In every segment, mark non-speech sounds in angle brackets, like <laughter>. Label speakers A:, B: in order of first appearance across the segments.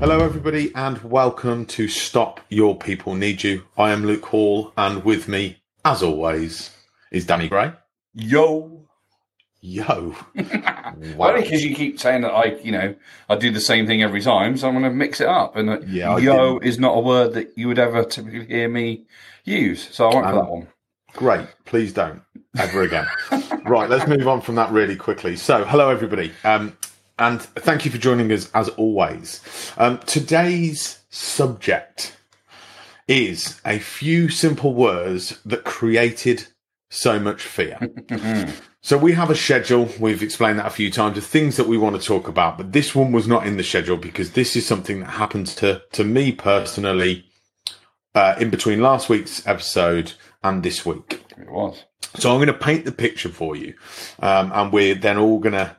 A: Hello, everybody, and welcome to Stop Your People Need You. I am Luke Hall, and with me, as always, is Danny Gray.
B: Yo.
A: Yo. <laughs>
B: Wow. because you keep saying that I, you know, I do the same thing every time, so I'm going to mix it up. And that
A: Yeah,
B: yo is not a word that you would ever typically hear me use, so I won't
A: Um,
B: that one.
A: Great. Please don't ever again. <laughs> right, let's move on from that really quickly. So, hello, everybody. Um, and thank you for joining us as always. Um, today's subject is a few simple words that created so much fear. <laughs> So we have a schedule. We've explained that a few times of things that we want to talk about, but this one was not in the schedule because this is something that happened to to me personally uh, in between last week's episode and this week.
B: It was.
A: So I'm going to paint the picture for you, um, and we're then all going to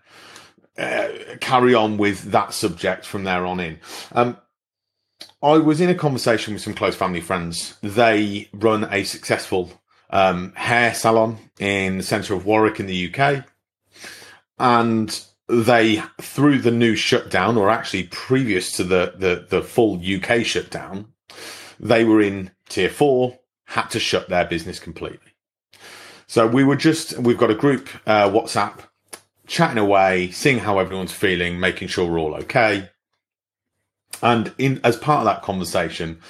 A: uh, carry on with that subject from there on in. Um, I was in a conversation with some close family friends. They run a successful um, hair salon in the centre of Warwick in the UK, and they, through the new shutdown, or actually previous to the the, the full UK shutdown, they were in tier four, had to shut their business completely. So we were just, we've got a group uh, WhatsApp chatting away, seeing how everyone's feeling, making sure we're all okay. And in as part of that conversation,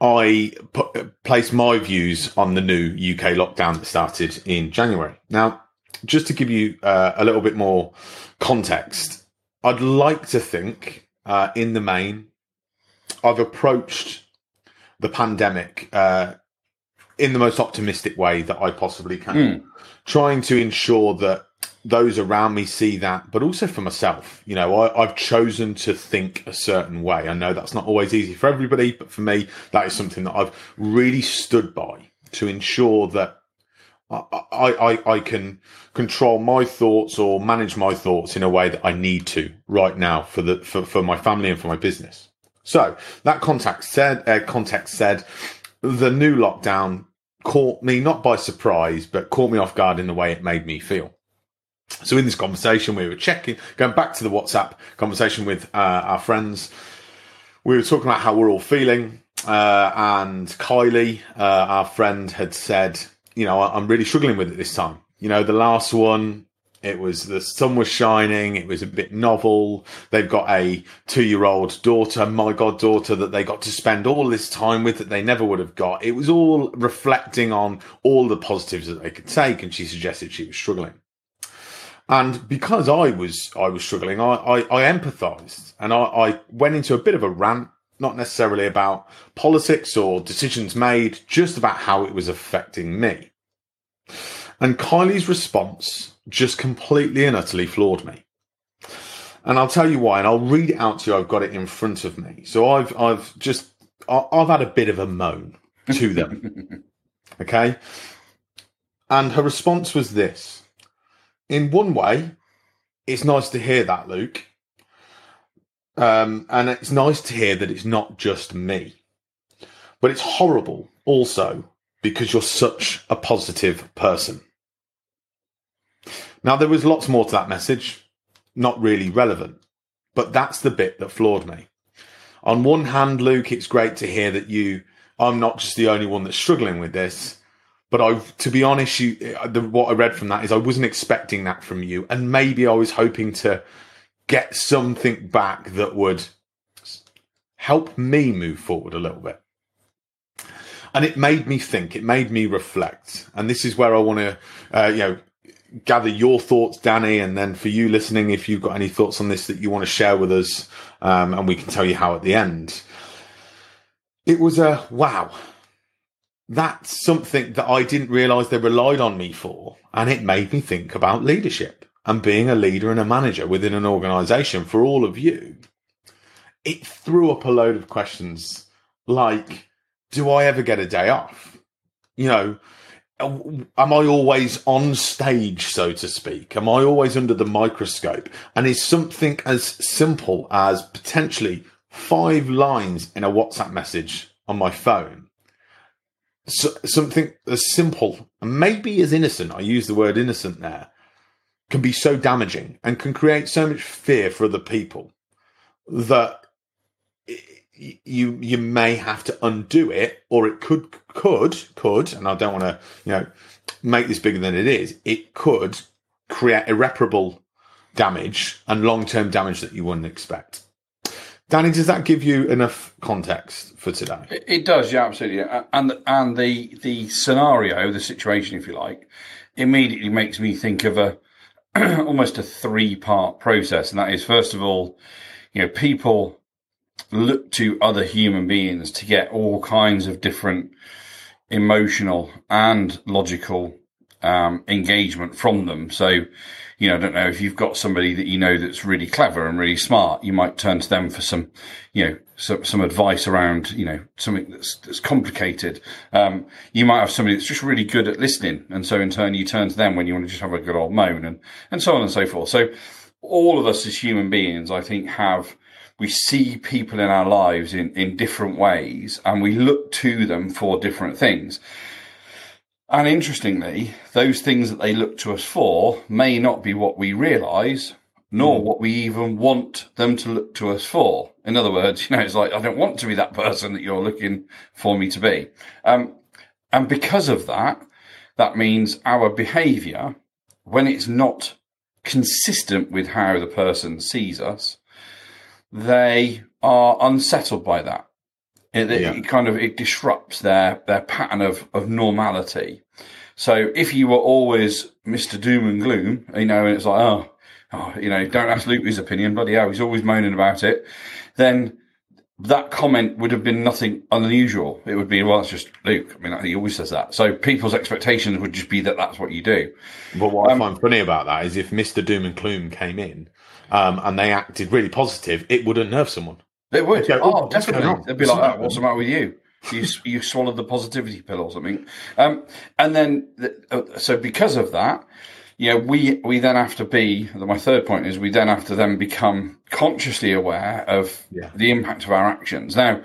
A: I put, placed my views on the new UK lockdown that started in January. Now, just to give you uh, a little bit more context, I'd like to think, uh, in the main, I've approached the pandemic uh, in the most optimistic way that I possibly can, trying to ensure that those around me see that, but also for myself. You know, I, I've chosen to think a certain way. I know that's not always easy for everybody, but for me, that is something that I've really stood by to ensure that I, I, I, can control my thoughts or manage my thoughts in a way that I need to right now for the for, for my family and for my business. So that context said, uh, context said, the new lockdown caught me not by surprise, but caught me off guard in the way it made me feel. So in this conversation, we were checking, going back to the WhatsApp conversation with uh, our friends. We were talking about how we're all feeling, uh, and Kylie, uh, our friend, had said, "You know, I- I'm really struggling with it this time. You know, the last one, it was the sun was shining. It was a bit novel. They've got a two-year-old daughter, my goddaughter, that they got to spend all this time with that they never would have got. It was all reflecting on all the positives that they could take, and she suggested she was struggling." And because I was I was struggling, I I, I empathised and I, I went into a bit of a rant, not necessarily about politics or decisions made, just about how it was affecting me. And Kylie's response just completely and utterly floored me. And I'll tell you why, and I'll read it out to you. I've got it in front of me. So I've I've just I've had a bit of a moan to them. <laughs> okay. And her response was this in one way, it's nice to hear that, Luke. Um, and it's nice to hear that it's not just me. But it's horrible also because you're such a positive person. Now, there was lots more to that message, not really relevant, but that's the bit that floored me. On one hand, Luke, it's great to hear that you, I'm not just the only one that's struggling with this. But I, to be honest, you, the, what I read from that is I wasn't expecting that from you, and maybe I was hoping to get something back that would help me move forward a little bit. And it made me think. It made me reflect. And this is where I want to, uh, you know, gather your thoughts, Danny, and then for you listening, if you've got any thoughts on this that you want to share with us, um, and we can tell you how at the end. It was a wow that's something that I didn't realize they relied on me for. And it made me think about leadership and being a leader and a manager within an organization for all of you. It threw up a load of questions like, do I ever get a day off? You know, am I always on stage, so to speak? Am I always under the microscope? And is something as simple as potentially five lines in a WhatsApp message on my phone so, something as simple and maybe as innocent, I use the word innocent there, can be so damaging and can create so much fear for other people that you you may have to undo it, or it could could could, and I don't want to you know make this bigger than it is. It could create irreparable damage and long term damage that you wouldn't expect. Danny, does that give you enough context for today?
B: It, does, yeah, absolutely. And and the the scenario, the situation, if you like, immediately makes me think of a <clears throat> almost a three part process, and that is first of all, you know, people look to other human beings to get all kinds of different emotional and logical um, engagement from them. So, you know, I don't know if you've got somebody that you know that's really clever and really smart, you might turn to them for some, you know, some, some advice around, you know, something that's, that's complicated. Um, you might have somebody that's just really good at listening. And so in turn, you turn to them when you want to just have a good old moan and, and so on and so forth. So all of us as human beings, I think have, we see people in our lives in, in different ways and we look to them for different things. And interestingly, those things that they look to us for may not be what we realize, nor mm. what we even want them to look to us for. In other words, <laughs> you know, it's like, I don't want to be that person that you're looking for me to be. Um, and because of that, that means our behavior, when it's not consistent with how the person sees us, they are unsettled by that. It, yeah. it, kind of it disrupts their their pattern of of normality. So if you were always Mister Doom and Gloom, you know, and it's like, oh, oh you know, don't ask Luke his opinion, bloody hell, he's always moaning about it. Then that comment would have been nothing unusual. It would be, well, it's just Luke. I mean, he always says that. So people's expectations would just be that that's what you do.
A: But what um, I find funny about that is if Mr. Doom and Gloom came in um, and they acted really positive, it would unnerve someone.
B: It would. oh, oh definitely. They'd be like, oh, what's the matter with you? You you swallowed the positivity pill or something. Um, and then, uh, so because of that, you know, we we then have to be. My third point is we then have to then become consciously aware of yeah. the impact of our actions. Now,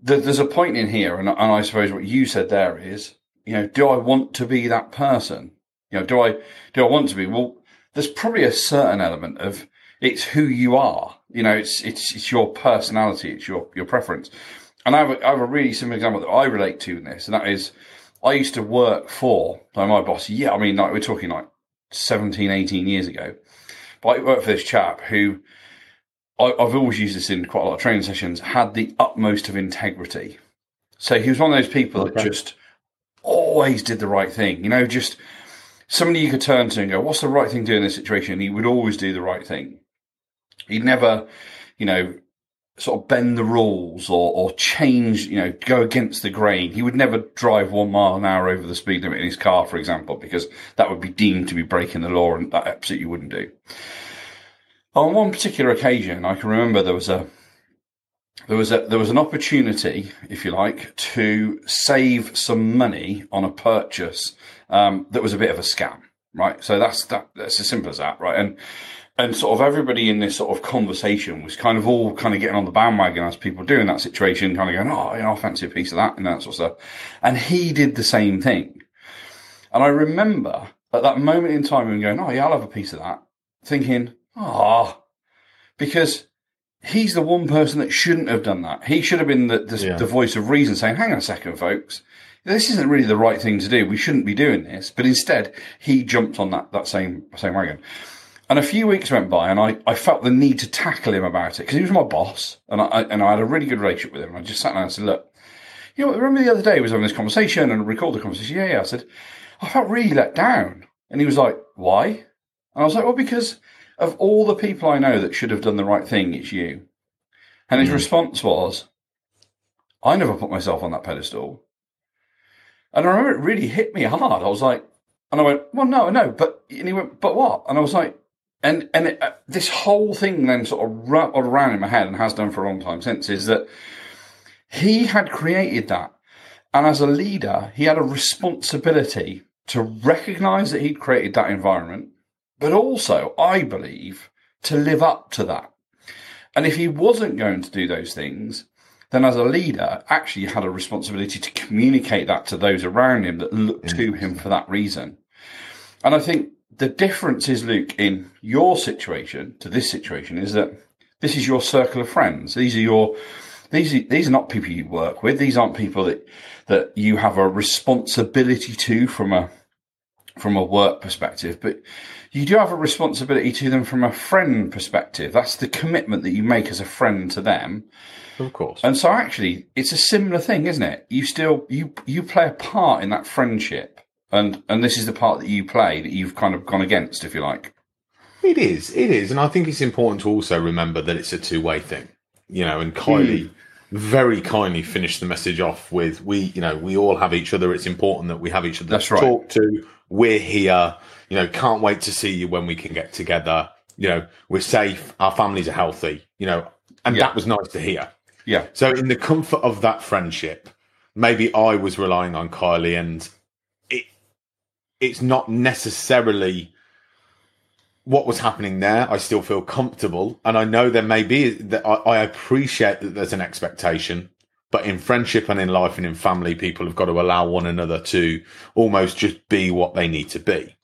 B: there's a point in here, and, and I suppose what you said there is, you know, do I want to be that person? You know, do I do I want to be? Well, there's probably a certain element of it's who you are. You know, it's it's it's your personality, it's your your preference. And I have, a, I have a really simple example that I relate to in this, and that is, I used to work for like my boss. Yeah, I mean, like we're talking like 17, 18 years ago. But I worked for this chap who I, have always used this in quite a lot of training sessions. Had the utmost of integrity. So he was one of those people okay. that just always did the right thing. You know, just somebody you could turn to and go, "What's the right thing to do in this situation?" And He would always do the right thing. He'd never, you know, sort of bend the rules or, or change, you know, go against the grain. He would never drive one mile an hour over the speed limit in his car, for example, because that would be deemed to be breaking the law and that absolutely wouldn't do. On one particular occasion, I can remember there was a, there was a, there was an opportunity, if you like, to save some money on a purchase, um, that was a bit of a scam, right? So that's, that, that's as simple as that, right? And, and sort of everybody in this sort of conversation was kind of all kind of getting on the bandwagon as people do in that situation, kind of going, oh, you know, I fancy a piece of that and that sort of stuff. And he did the same thing. And I remember at that moment in time, him going, oh, yeah, I'll have a piece of that, thinking, ah, oh, because he's the one person that shouldn't have done that. He should have been the, the, yeah. the voice of reason saying, hang on a second, folks. This isn't really the right thing to do. We shouldn't be doing this. But instead, he jumped on that, that same, same wagon. And a few weeks went by, and I, I felt the need to tackle him about it because he was my boss, and I and I had a really good relationship with him. And I just sat down and said, "Look, you know, remember the other day we was having this conversation and I recalled the conversation. Yeah, yeah." I said, "I felt really let down," and he was like, "Why?" And I was like, "Well, because of all the people I know that should have done the right thing, it's you." And his mm. response was, "I never put myself on that pedestal." And I remember it really hit me hard. I was like, and I went, "Well, no, no," but and he went, "But what?" And I was like and and it, uh, this whole thing then sort of rattled around in my head and has done for a long time since is that he had created that, and as a leader, he had a responsibility to recognise that he'd created that environment, but also, I believe, to live up to that. And if he wasn't going to do those things, then as a leader, actually had a responsibility to communicate that to those around him that looked to him for that reason. And I think the difference is, Luke, in your situation to this situation is that This is your circle of friends. These are your these are, these are not people you work with. These aren't people that that you have a responsibility to from a from a work perspective, but you do have a responsibility to them from a friend perspective. That's the commitment that you make as a friend to them.
A: Of course.
B: And so actually it's a similar thing, isn't it? You still you you play a part in that friendship. And and this is the part that you play that you've kind of gone against, if you like.
A: It is, it is, and I think it's important to also remember that it's a two-way thing, you know. And Kylie mm. very kindly finished the message off with, "We, you know, we all have each other. It's important that we have each other
B: That's
A: to
B: right.
A: talk to. We're here, you know. Can't wait to see you when we can get together. You know, we're safe. Our families are healthy. You know, and yeah. that was nice to hear.
B: Yeah.
A: So in the comfort of that friendship, maybe I was relying on Kylie, and it it's not necessarily what was happening there, I still feel comfortable. And I know there may be that I, I, appreciate that there's an expectation, but in friendship and in life and in family, people have got to allow one another to almost just be what they need to be.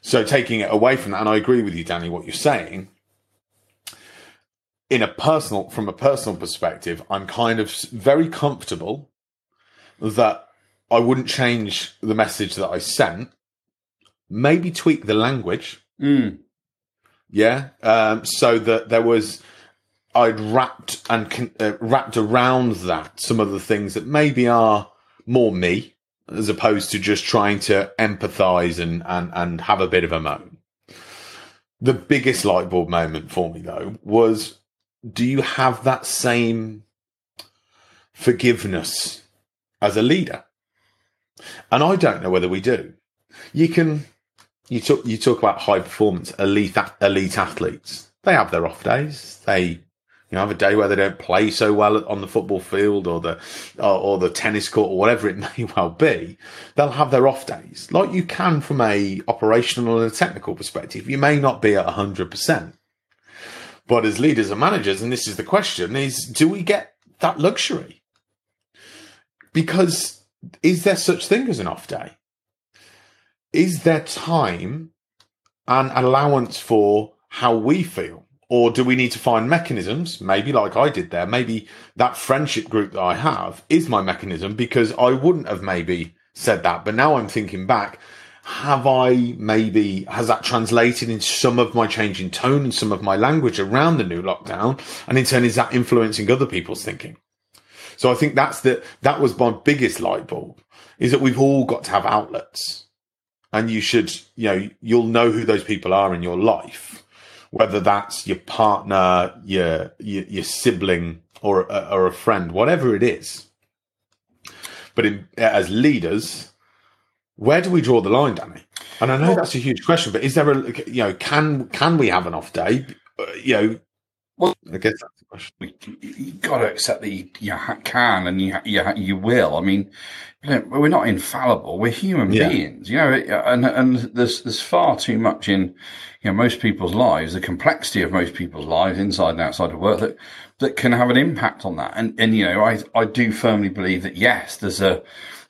A: So taking it away from that, and I agree with you, Danny, what you're saying. In a personal, from a personal perspective, I'm kind of very comfortable that I wouldn't change the message that I sent, maybe tweak the language
B: Mm.
A: Yeah. Um, so that there was, I'd wrapped and uh, wrapped around that some of the things that maybe are more me, as opposed to just trying to empathize and, and, and have a bit of a moan. The biggest light bulb moment for me though was, do you have that same forgiveness as a leader? And I don't know whether we do. You can you talk you talk about high performance elite elite athletes. They have their off days. They you know have a day where they don't play so well on the football field or the or, or the tennis court or whatever it <laughs> may well be. They'll have their off days, like you can from a operational and a technical perspective. You may not be at hundred percent, but as leaders and managers, and this is the question: is do we get that luxury? Because is there such thing as an off day? is there time and allowance for how we feel? Or do we need to find mechanisms, maybe like I did there? Maybe that friendship group that I have is my mechanism because I wouldn't have maybe said that. But now I'm thinking back, have I maybe, has that translated in some of my change in tone and some of my language around the new lockdown? And in turn, is that influencing other people's thinking? So I think that's the, that was my biggest light bulb is that we've all got to have outlets and you should, you know, you'll know who those people are in your life, whether that's your partner, your your, your sibling, or or a friend, whatever it is. But in, as leaders, where do we draw the line, Danny? And I know that's a huge question, but is there a you know can can we have an off day? Uh, you know, well, I guess that's the question.
B: You got to accept that you, you can and you you you will. I mean, we're not infallible. We're human yeah. beings, you know, and and there's there's far too much in you know most people's lives, the complexity of most people's lives inside and outside of work that that can have an impact on that. And and you know, I I do firmly believe that yes, there's a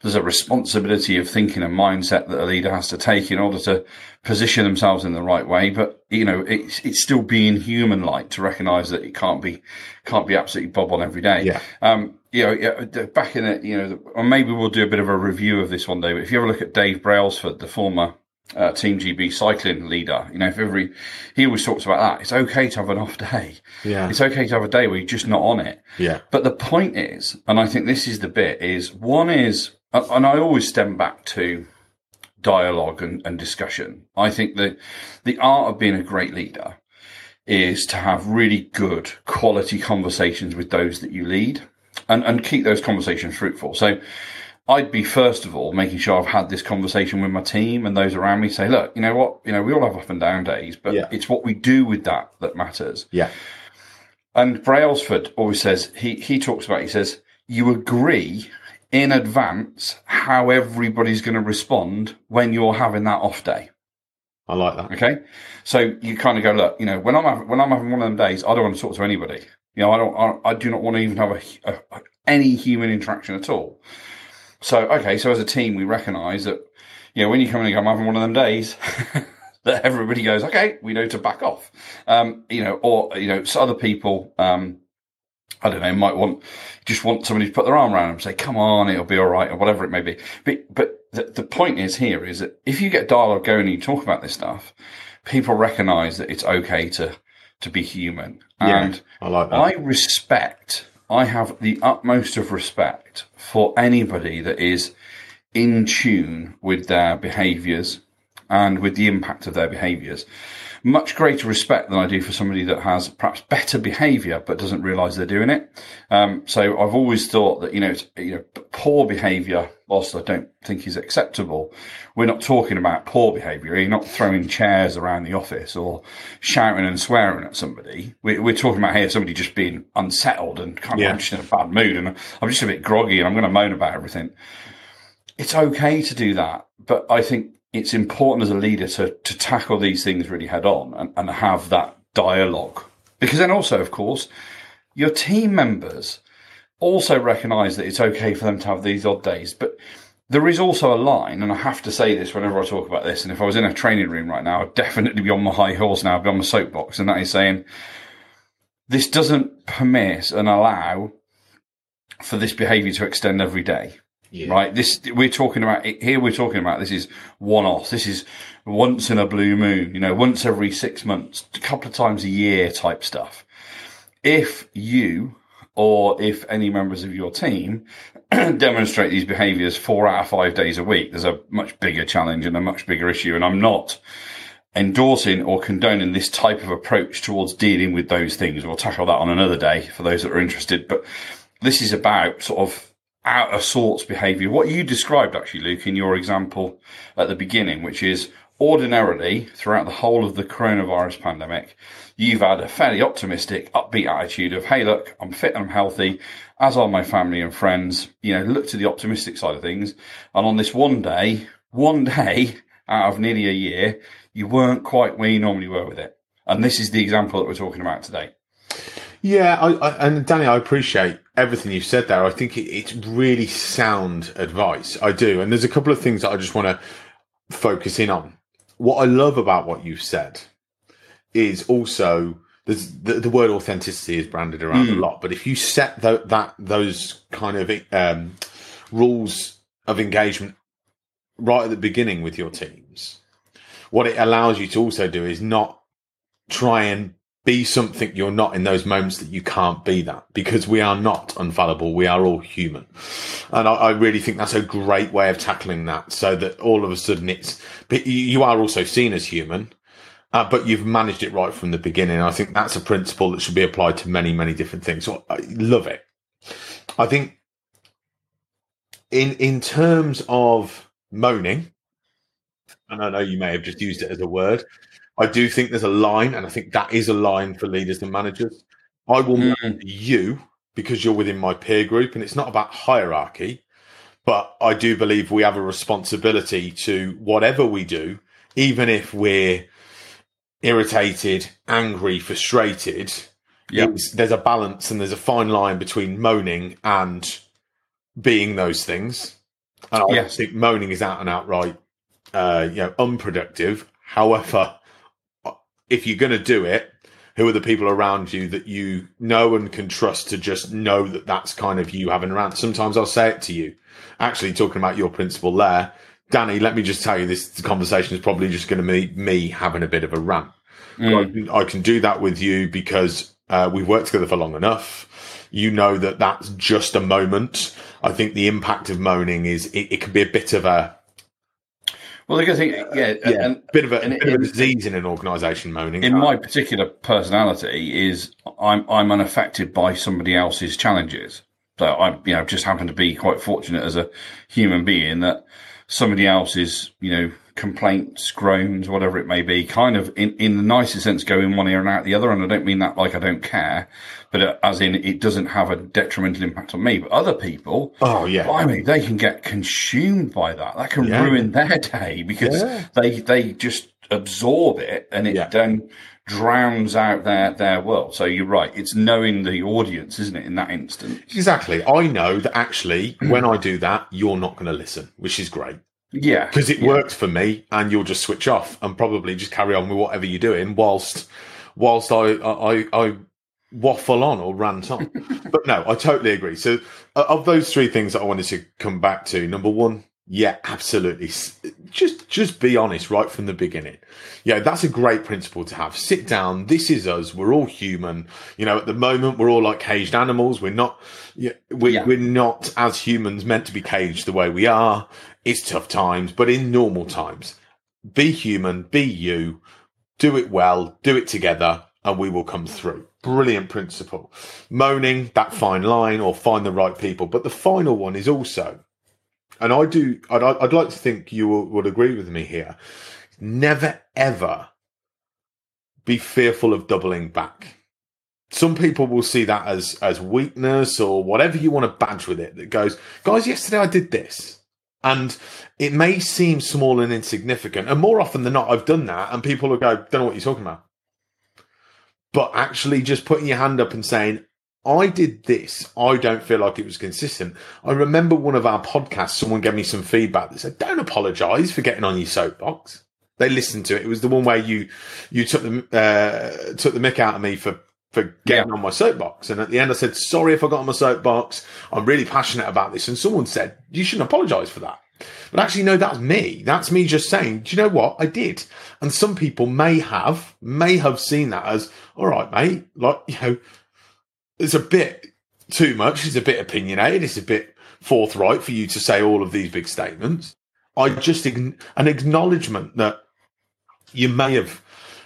B: there's a responsibility of thinking and mindset that a leader has to take in order to position themselves in the right way. But you know, it's it's still being human like to recognise that it can't be can't be absolutely bob on every day.
A: Yeah.
B: Um, you know, back in it, you know, or maybe we'll do a bit of a review of this one day. But if you ever look at Dave Brailsford, the former uh, Team GB cycling leader, you know, if every he always talks about that. It's okay to have an off day.
A: Yeah.
B: It's okay to have a day where you're just not on it.
A: Yeah.
B: But the point is, and I think this is the bit, is one is and I always stem back to dialogue and, and discussion. I think that the art of being a great leader is to have really good quality conversations with those that you lead and, and keep those conversations fruitful. So I'd be first of all making sure I've had this conversation with my team and those around me say, look, you know what, you know, we all have up and down days, but yeah. it's what we do with that that matters.
A: Yeah.
B: And Brailsford always says he he talks about he says you agree in advance how everybody's going to respond when you're having that off day.
A: I like that.
B: Okay, so you kind of go, look, you know, when I'm having, when I'm having one of them days, I don't want to talk to anybody. You know, I don't, I, I do not want to even have a, a, any human interaction at all. So, okay, so as a team, we recognise that, you know, when you come in and go, I'm having one of them days. <laughs> that everybody goes, okay, we know to back off. Um, you know, or you know, so other people, um, I don't know, might want just want somebody to put their arm around them and say, "Come on, it'll be all right," or whatever it may be. But but the, the point is here is that if you get dialogue going and you talk about this stuff, people recognise that it's okay to to be human. And
A: yeah, I like that.
B: I respect. I have the utmost of respect for anybody that is in tune with their behaviours and with the impact of their behaviours much greater respect than I do for somebody that has perhaps better behaviour but doesn't realise they're doing it. Um, so I've always thought that you know, you know, poor behaviour, whilst I don't think is acceptable, we're not talking about poor behaviour. You're not throwing chairs around the office or shouting and swearing at somebody. We, are talking about here somebody just being unsettled and kind of yeah. just in a bad mood and I'm just a bit groggy and I'm going to moan about everything. It's okay to do that, but I think it's important as a leader to, to tackle these things really head on and, and have that dialogue. Because then also, of course, your team members also recognize that it's okay for them to have these odd days. But there is also a line, and I have to say this whenever I talk about this. And if I was in a training room right now, I'd definitely be on my high horse now, I'd be on my soapbox. And that is saying this doesn't permit and allow for this behavior to extend every day. Yeah. Right. This we're talking about here. We're talking about this is one off. This is once in a blue moon. You know, once every six months, a couple of times a year type stuff. If you or if any members of your team <clears throat> demonstrate these behaviours four out of five days a week, there's a much bigger challenge and a much bigger issue. And I'm not endorsing or condoning this type of approach towards dealing with those things. We'll tackle that on another day for those that are interested. But this is about sort of out of sorts behavior. What you described actually, Luke, in your example at the beginning, which is ordinarily throughout the whole of the coronavirus pandemic, you've had a fairly optimistic, upbeat attitude of, Hey, look, I'm fit and I'm healthy, as are my family and friends. You know, look to the optimistic side of things. And on this one day, one day out of nearly a year, you weren't quite where you normally were with it. And this is the example that we're talking about today.
A: Yeah, I, I, and Danny, I appreciate everything you've said there. I think it, it's really sound advice. I do. And there's a couple of things that I just want to focus in on. What I love about what you've said is also there's the, the word authenticity is branded around mm. a hmm. lot, but if you set that those kind of um, rules of engagement right at the beginning with your teams, what it allows you to also do is not try and be something you're not in those moments that you can't be that because we are not infallible. We are all human. And I, I, really think that's a great way of tackling that so that all of a sudden it's, you are also seen as human, uh, but you've managed it right from the beginning. I think that's a principle that should be applied to many, many different things. So I love it. I think in, in terms of moaning, and I know you may have just used it as a word, I do think there's a line, and I think that is a line for leaders and managers. I will mm. you because you're within my peer group, and it's not about hierarchy, but I do believe we have a responsibility to whatever we do, even if we're irritated, angry, frustrated. Yep. There's a balance and there's a fine line between moaning and being those things. And I yes. think moaning is out and outright, uh, you know, unproductive. However, if you're going to do it, who are the people around you that you know and can trust to just know that that's kind of you having a rant? Sometimes I'll say it to you. Actually, talking about your principle there, Danny, let me just tell you this conversation is probably just going to be me having a bit of a rant. Mm. I, I, can do that with you because uh, we've worked together for long enough. You know that that's just a moment. I think the impact of moaning is it, it can be a bit of a
B: well, the good thing, uh, yeah,
A: yeah and, bit of a, bit of a disease in an organisation moaning.
B: In my uh, particular personality, is I'm I'm unaffected by somebody else's challenges. So I, you know, just happen to be quite fortunate as a human being that somebody else's, you know, complaints, groans, whatever it may be, kind of in, in the nicest sense go in one ear and out the other. And I don't mean that like I don't care, but uh, as in it doesn't have a detrimental impact on me. But other people,
A: oh yeah,
B: I mean, they can get consumed by that. That can yeah. ruin their day because yeah. they they just absorb it and it yeah. then drowns out their their world. So you're right. It's knowing the audience, isn't it? In that instance,
A: exactly. I know that actually when I do that, you're not going to listen, which is great.
B: Yeah.
A: Because it
B: yeah.
A: works for me and you'll just switch off and probably just carry on with whatever you're doing whilst whilst I I, I waffle on or rant on. <laughs> but no, I totally agree. So of those three things that I wanted to come back to, number one, yeah, absolutely. Just just be honest right from the beginning. Yeah, that's a great principle to have. Sit down. This is us. We're all human. You know, at the moment we're all like caged animals. We're not we're, yeah. we're not as humans meant to be caged the way we are. It's tough times, but in normal times, be human, be you, do it well, do it together, and we will come through. Brilliant principle. Moaning, that fine line, or find the right people. But the final one is also and I do, I'd, I'd like to think you will, would agree with me here. Never ever be fearful of doubling back. Some people will see that as as weakness or whatever you want to badge with it. That goes, guys, yesterday I did this, and it may seem small and insignificant. And more often than not, I've done that, and people will go, "Don't know what you're talking about." But actually, just putting your hand up and saying, I did this. I don't feel like it was consistent. I remember one of our podcasts, someone gave me some feedback that said, don't apologize for getting on your soapbox. They listened to it. It was the one where you, you took the, uh, took the mick out of me for, for getting yeah. on my soapbox. And at the end, I said, sorry if I got on my soapbox. I'm really passionate about this. And someone said, you shouldn't apologize for that. But actually, no, that's me. That's me just saying, do you know what? I did. And some people may have, may have seen that as, all right, mate, like, you know, it's a bit too much. It's a bit opinionated. It's a bit forthright for you to say all of these big statements. I just an acknowledgement that you may have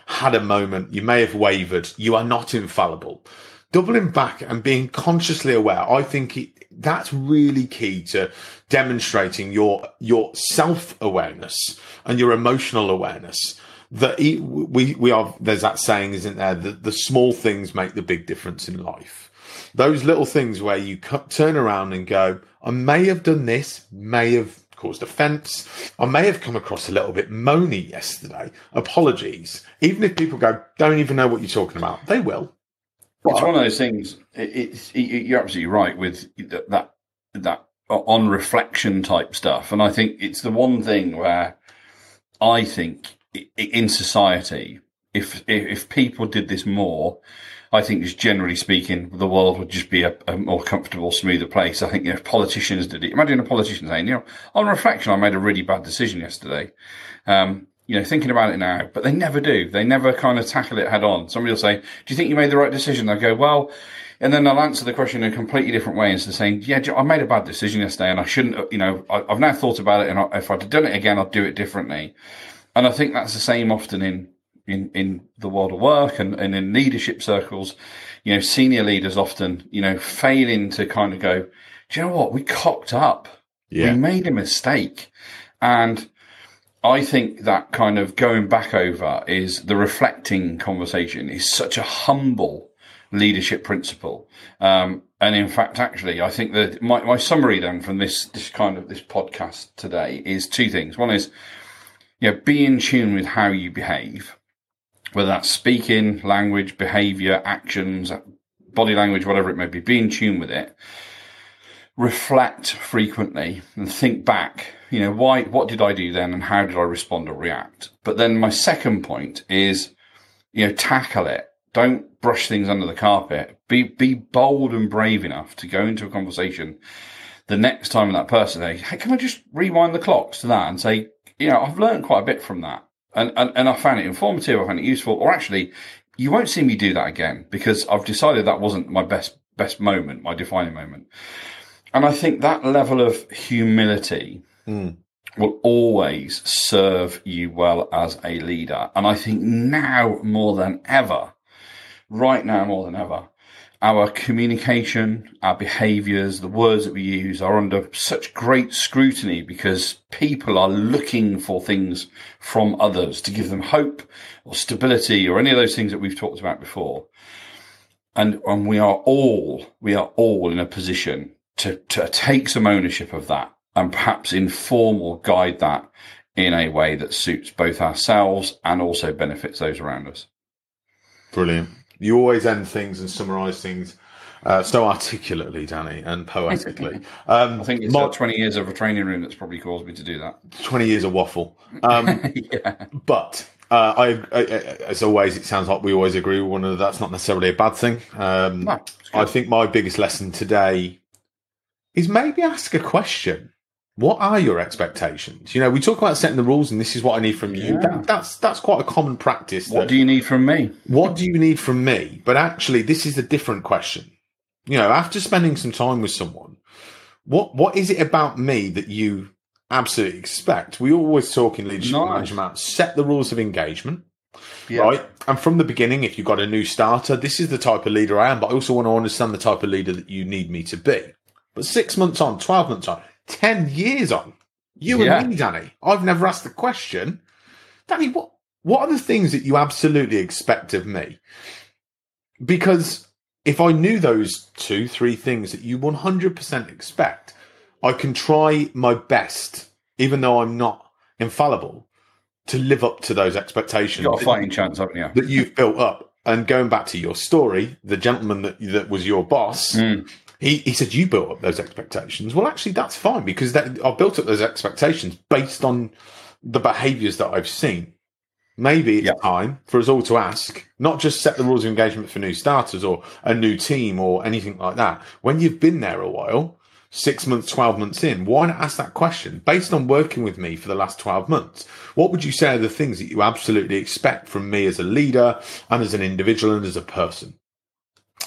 A: had a moment, you may have wavered, you are not infallible. Doubling back and being consciously aware, I think it, that's really key to demonstrating your your self awareness and your emotional awareness that we we are there's that saying isn't there that the small things make the big difference in life. Those little things where you turn around and go i may have done this may have caused offense i may have come across a little bit moany yesterday. Apologies. Even if people go don't even know what you're talking about they will.
B: But, it's one of those things it, it's it, you're absolutely right with that that uh, on reflection type stuff. And i think it's the one thing where i think in society, if, if people did this more, I think just generally speaking, the world would just be a, a, more comfortable, smoother place. I think you know, if politicians did it, imagine a politician saying, you know, on reflection, I made a really bad decision yesterday. Um, you know, thinking about it now, but they never do. They never kind of tackle it head on. Somebody will say, do you think you made the right decision? I go, well, and then they'll answer the question in a completely different way instead of saying, yeah, I made a bad decision yesterday and I shouldn't, you know, I, have now thought about it and I, if I'd done it again, I'd do it differently. And I think that's the same often in, in, in the world of work and, and in leadership circles. You know, senior leaders often, you know, failing to kind of go, do you know what? We cocked up. Yeah. We made a mistake. And I think that kind of going back over is the reflecting conversation is such a humble leadership principle. Um, and in fact, actually, I think that my, my summary then from this, this kind of this podcast today is two things. One is you know, be in tune with how you behave, whether that's speaking, language, behavior, actions, body language, whatever it may be, be in tune with it. Reflect frequently and think back, you know, why, what did I do then and how did I respond or react? But then my second point is, you know, tackle it. Don't brush things under the carpet. Be, be bold and brave enough to go into a conversation the next time with that person Hey, can I just rewind the clocks to that and say, you know, I've learned quite a bit from that. And, and, and I found it informative. I found it useful. Or actually, you won't see me do that again because I've decided that wasn't my best, best moment, my defining moment. And I think that level of humility mm. will always serve you well as a leader. And I think now more than ever, right now more than ever, our communication, our behaviors, the words that we use are under such great scrutiny because people are looking for things from others to give them hope or stability or any of those things that we've talked about before. And, and we are all, we are all in a position to, to take some ownership of that and perhaps inform or guide that in a way that suits both ourselves and also benefits those around us.
A: Brilliant you always end things and summarize things uh, so articulately, Danny, and poetically. <laughs>
B: Um, I think it's my, 20 years of a training room that's probably caused me to do that.
A: 20 years of waffle. Um, <laughs> yeah. But uh, I, I, as always, it sounds like we always agree with one another. That's not necessarily a bad thing. Um, no, I think my biggest lesson today is maybe ask a question. What are your expectations? You know, we talk about setting the rules, and this is what I need from you. Yeah. That, that's that's quite a common practice.
B: What do you need from me?
A: What do you need from me? But actually, this is a different question. You know, after spending some time with someone, what what is it about me that you absolutely expect? We always talk in leadership nice. management set the rules of engagement. Yeah. Right. And from the beginning, if you've got a new starter, this is the type of leader I am, but I also want to understand the type of leader that you need me to be. But six months on, 12 months on, 10 years on. You yeah. and me, Danny. I've never asked the question. Danny, what, what are the things that you absolutely expect of me? Because if I knew those two, three things that you 100% expect, I can try my best, even though I'm not infallible, to live up to those expectations.
B: You've got a fighting chance, haven't you?
A: That you've built up. And going back to your story, the gentleman that, that was your boss, mm. He, he said, You built up those expectations. Well, actually, that's fine because that, I built up those expectations based on the behaviors that I've seen. Maybe it's time for us all to ask, not just set the rules of engagement for new starters or a new team or anything like that. When you've been there a while, six months, 12 months in, why not ask that question based on working with me for the last 12 months? What would you say are the things that you absolutely expect from me as a leader and as an individual and as a person?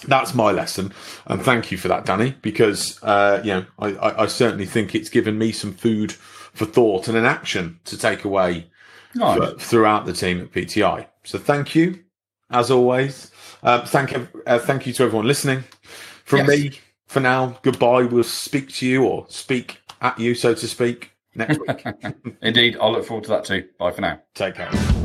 A: That's my lesson, and thank you for that, Danny. Because uh, you know, I, I, I, certainly think it's given me some food for thought and an action to take away nice. for, throughout the team at PTI. So thank you, as always. Uh, thank uh, thank you to everyone listening. From yes. me, for now, goodbye. We'll speak to you or speak at you, so to speak, next week. <laughs>
B: Indeed, I'll look forward to that too. Bye for now.
A: Take care.